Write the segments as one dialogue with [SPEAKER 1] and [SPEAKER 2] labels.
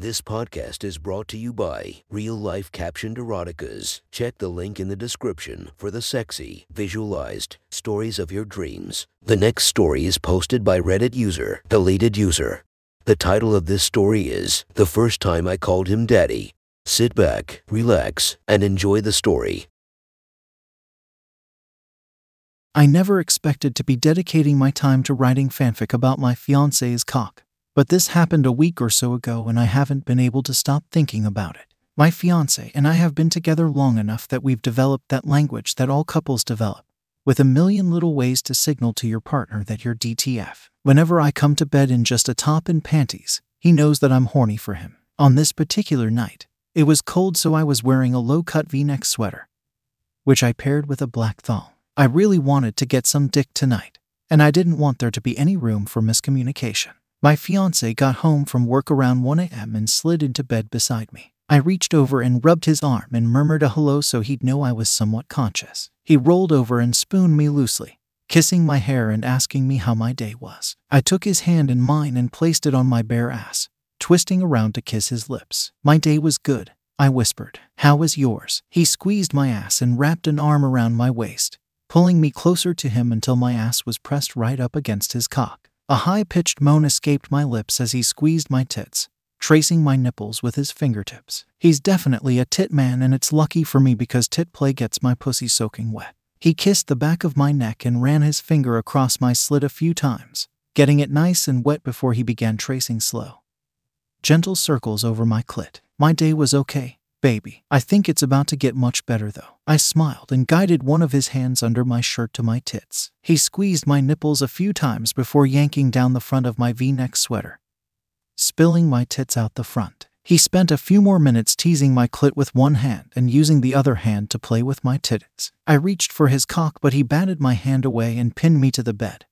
[SPEAKER 1] This podcast is brought to you by Real Life Captioned Eroticas. Check the link in the description for the sexy, visualized stories of your dreams. The next story is posted by Reddit user, Deleted User. The title of this story is The First Time I Called Him Daddy. Sit back, relax, and enjoy the story.
[SPEAKER 2] I never expected to be dedicating my time to writing fanfic about my fiance's cock. But this happened a week or so ago and I haven't been able to stop thinking about it. My fiance and I have been together long enough that we've developed that language that all couples develop, with a million little ways to signal to your partner that you're DTF. Whenever I come to bed in just a top and panties, he knows that I'm horny for him. On this particular night, it was cold, so I was wearing a low cut v neck sweater, which I paired with a black thong. I really wanted to get some dick tonight, and I didn't want there to be any room for miscommunication. My fiance got home from work around 1 a.m. and slid into bed beside me. I reached over and rubbed his arm and murmured a hello so he'd know I was somewhat conscious. He rolled over and spooned me loosely, kissing my hair and asking me how my day was. I took his hand in mine and placed it on my bare ass, twisting around to kiss his lips. My day was good, I whispered. How was yours? He squeezed my ass and wrapped an arm around my waist, pulling me closer to him until my ass was pressed right up against his cock. A high pitched moan escaped my lips as he squeezed my tits, tracing my nipples with his fingertips. He's definitely a tit man, and it's lucky for me because tit play gets my pussy soaking wet. He kissed the back of my neck and ran his finger across my slit a few times, getting it nice and wet before he began tracing slow, gentle circles over my clit. My day was okay, baby. I think it's about to get much better though. I smiled and guided one of his hands under my shirt to my tits. He squeezed my nipples a few times before yanking down the front of my v neck sweater, spilling my tits out the front. He spent a few more minutes teasing my clit with one hand and using the other hand to play with my titties. I reached for his cock, but he batted my hand away and pinned me to the bed,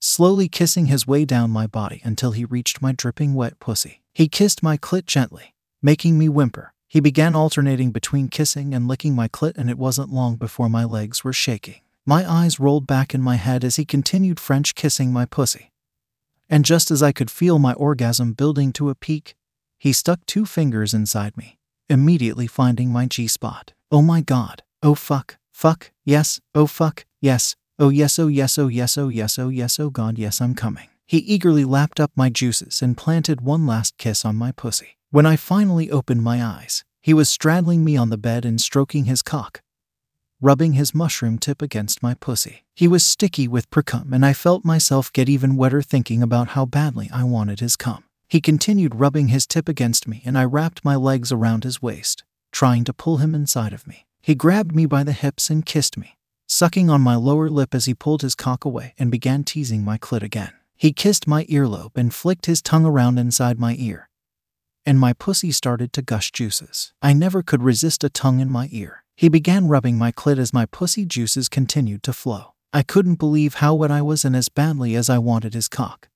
[SPEAKER 2] slowly kissing his way down my body until he reached my dripping wet pussy. He kissed my clit gently, making me whimper. He began alternating between kissing and licking my clit, and it wasn't long before my legs were shaking. My eyes rolled back in my head as he continued French kissing my pussy. And just as I could feel my orgasm building to a peak, he stuck two fingers inside me, immediately finding my G spot. Oh my god. Oh fuck. Fuck. Yes. Oh fuck. Yes. Oh yes. Oh yes. Oh yes. Oh yes. Oh yes. Oh god. Yes, I'm coming. He eagerly lapped up my juices and planted one last kiss on my pussy. When I finally opened my eyes, he was straddling me on the bed and stroking his cock, rubbing his mushroom tip against my pussy. He was sticky with precum, and I felt myself get even wetter thinking about how badly I wanted his cum. He continued rubbing his tip against me, and I wrapped my legs around his waist, trying to pull him inside of me. He grabbed me by the hips and kissed me, sucking on my lower lip as he pulled his cock away and began teasing my clit again. He kissed my earlobe and flicked his tongue around inside my ear, and my pussy started to gush juices. I never could resist a tongue in my ear. He began rubbing my clit as my pussy juices continued to flow. I couldn't believe how wet I was and as badly as I wanted his cock.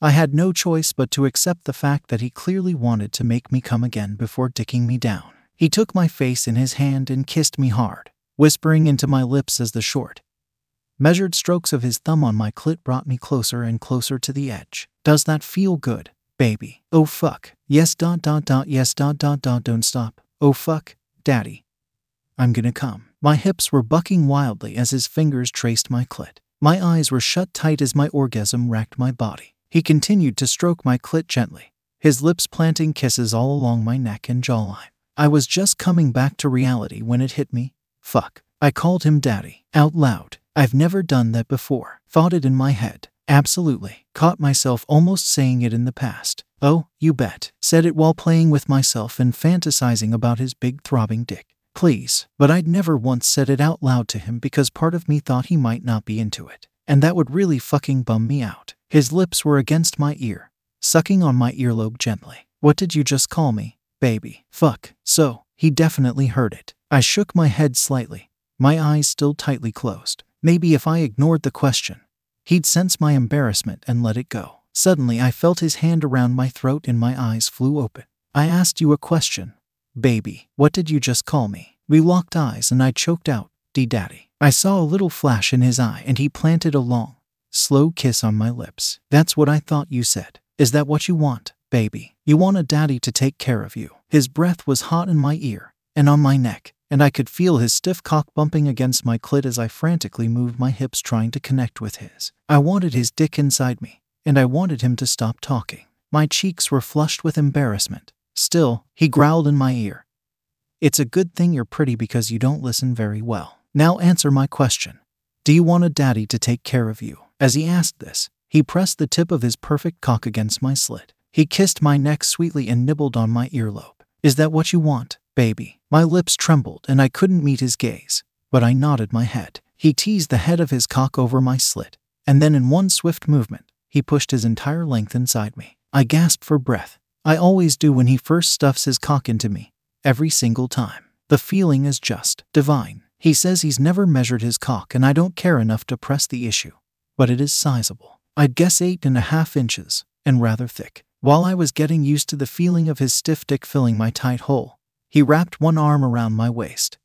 [SPEAKER 2] I had no choice but to accept the fact that he clearly wanted to make me come again before dicking me down. He took my face in his hand and kissed me hard, whispering into my lips as the short, measured strokes of his thumb on my clit brought me closer and closer to the edge. Does that feel good, baby? Oh fuck. Yes dot dot dot yes dot dot dot don't stop. Oh fuck, daddy. I'm gonna come. My hips were bucking wildly as his fingers traced my clit. My eyes were shut tight as my orgasm racked my body. He continued to stroke my clit gently, his lips planting kisses all along my neck and jawline. I was just coming back to reality when it hit me. Fuck. I called him daddy, out loud. I've never done that before. Thought it in my head. Absolutely. Caught myself almost saying it in the past. Oh, you bet. Said it while playing with myself and fantasizing about his big throbbing dick. Please. But I'd never once said it out loud to him because part of me thought he might not be into it. And that would really fucking bum me out. His lips were against my ear, sucking on my earlobe gently. What did you just call me? Baby. Fuck. So, he definitely heard it. I shook my head slightly, my eyes still tightly closed. Maybe if I ignored the question, he'd sense my embarrassment and let it go. Suddenly, I felt his hand around my throat and my eyes flew open. I asked you a question. Baby, what did you just call me? We locked eyes and I choked out, D Daddy. I saw a little flash in his eye and he planted a long, slow kiss on my lips. That's what I thought you said. Is that what you want, baby. You want a daddy to take care of you. His breath was hot in my ear and on my neck, and I could feel his stiff cock bumping against my clit as I frantically moved my hips trying to connect with his. I wanted his dick inside me, and I wanted him to stop talking. My cheeks were flushed with embarrassment. Still, he growled in my ear. It's a good thing you're pretty because you don't listen very well. Now answer my question. Do you want a daddy to take care of you? As he asked this, he pressed the tip of his perfect cock against my slit. He kissed my neck sweetly and nibbled on my earlobe. Is that what you want, baby? My lips trembled and I couldn't meet his gaze, but I nodded my head. He teased the head of his cock over my slit, and then in one swift movement, he pushed his entire length inside me. I gasped for breath. I always do when he first stuffs his cock into me, every single time. The feeling is just divine. He says he's never measured his cock, and I don't care enough to press the issue, but it is sizable. I'd guess eight and a half inches, and rather thick. While I was getting used to the feeling of his stiff dick filling my tight hole, he wrapped one arm around my waist,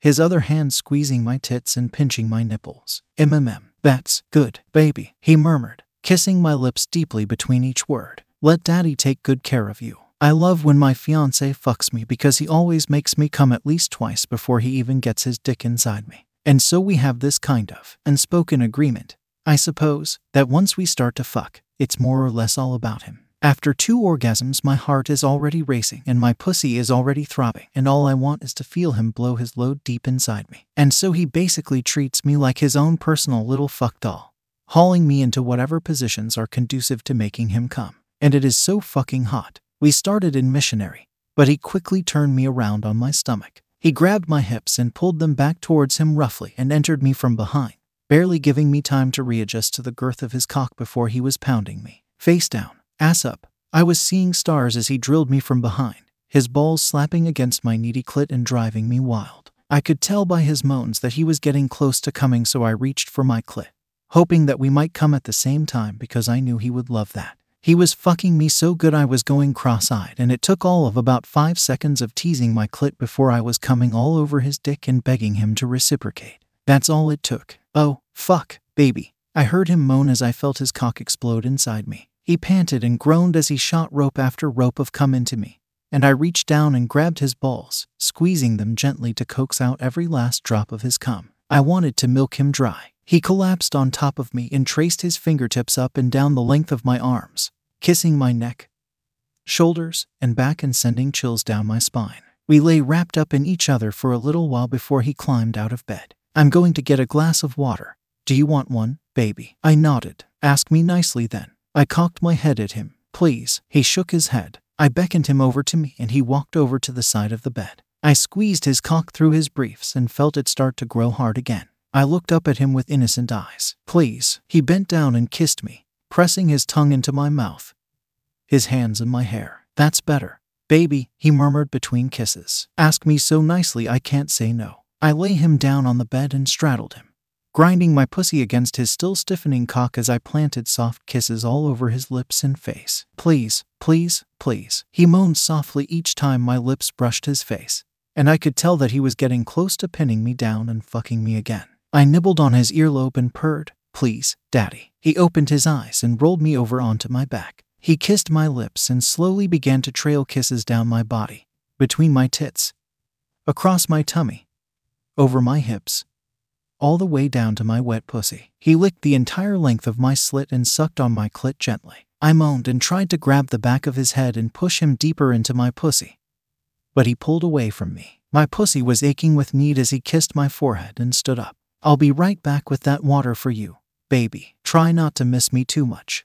[SPEAKER 2] his other hand squeezing my tits and pinching my nipples. MMM, that's good, baby, he murmured, kissing my lips deeply between each word. Let daddy take good care of you. I love when my fiance fucks me because he always makes me come at least twice before he even gets his dick inside me. And so we have this kind of unspoken agreement, I suppose, that once we start to fuck, it's more or less all about him. After two orgasms, my heart is already racing and my pussy is already throbbing, and all I want is to feel him blow his load deep inside me. And so he basically treats me like his own personal little fuck doll, hauling me into whatever positions are conducive to making him come. And it is so fucking hot. We started in missionary, but he quickly turned me around on my stomach. He grabbed my hips and pulled them back towards him roughly and entered me from behind, barely giving me time to readjust to the girth of his cock before he was pounding me. Face down, ass up. I was seeing stars as he drilled me from behind, his balls slapping against my needy clit and driving me wild. I could tell by his moans that he was getting close to coming, so I reached for my clit, hoping that we might come at the same time because I knew he would love that. He was fucking me so good I was going cross eyed, and it took all of about five seconds of teasing my clit before I was coming all over his dick and begging him to reciprocate. That's all it took. Oh, fuck, baby. I heard him moan as I felt his cock explode inside me. He panted and groaned as he shot rope after rope of cum into me, and I reached down and grabbed his balls, squeezing them gently to coax out every last drop of his cum. I wanted to milk him dry. He collapsed on top of me and traced his fingertips up and down the length of my arms, kissing my neck, shoulders, and back and sending chills down my spine. We lay wrapped up in each other for a little while before he climbed out of bed. I'm going to get a glass of water. Do you want one, baby? I nodded. Ask me nicely then. I cocked my head at him. Please. He shook his head. I beckoned him over to me and he walked over to the side of the bed. I squeezed his cock through his briefs and felt it start to grow hard again. I looked up at him with innocent eyes. Please. He bent down and kissed me, pressing his tongue into my mouth, his hands in my hair. That's better. Baby, he murmured between kisses. Ask me so nicely I can't say no. I lay him down on the bed and straddled him, grinding my pussy against his still stiffening cock as I planted soft kisses all over his lips and face. Please, please, please. He moaned softly each time my lips brushed his face, and I could tell that he was getting close to pinning me down and fucking me again. I nibbled on his earlobe and purred, Please, Daddy. He opened his eyes and rolled me over onto my back. He kissed my lips and slowly began to trail kisses down my body, between my tits, across my tummy, over my hips, all the way down to my wet pussy. He licked the entire length of my slit and sucked on my clit gently. I moaned and tried to grab the back of his head and push him deeper into my pussy. But he pulled away from me. My pussy was aching with need as he kissed my forehead and stood up. I'll be right back with that water for you, baby. Try not to miss me too much.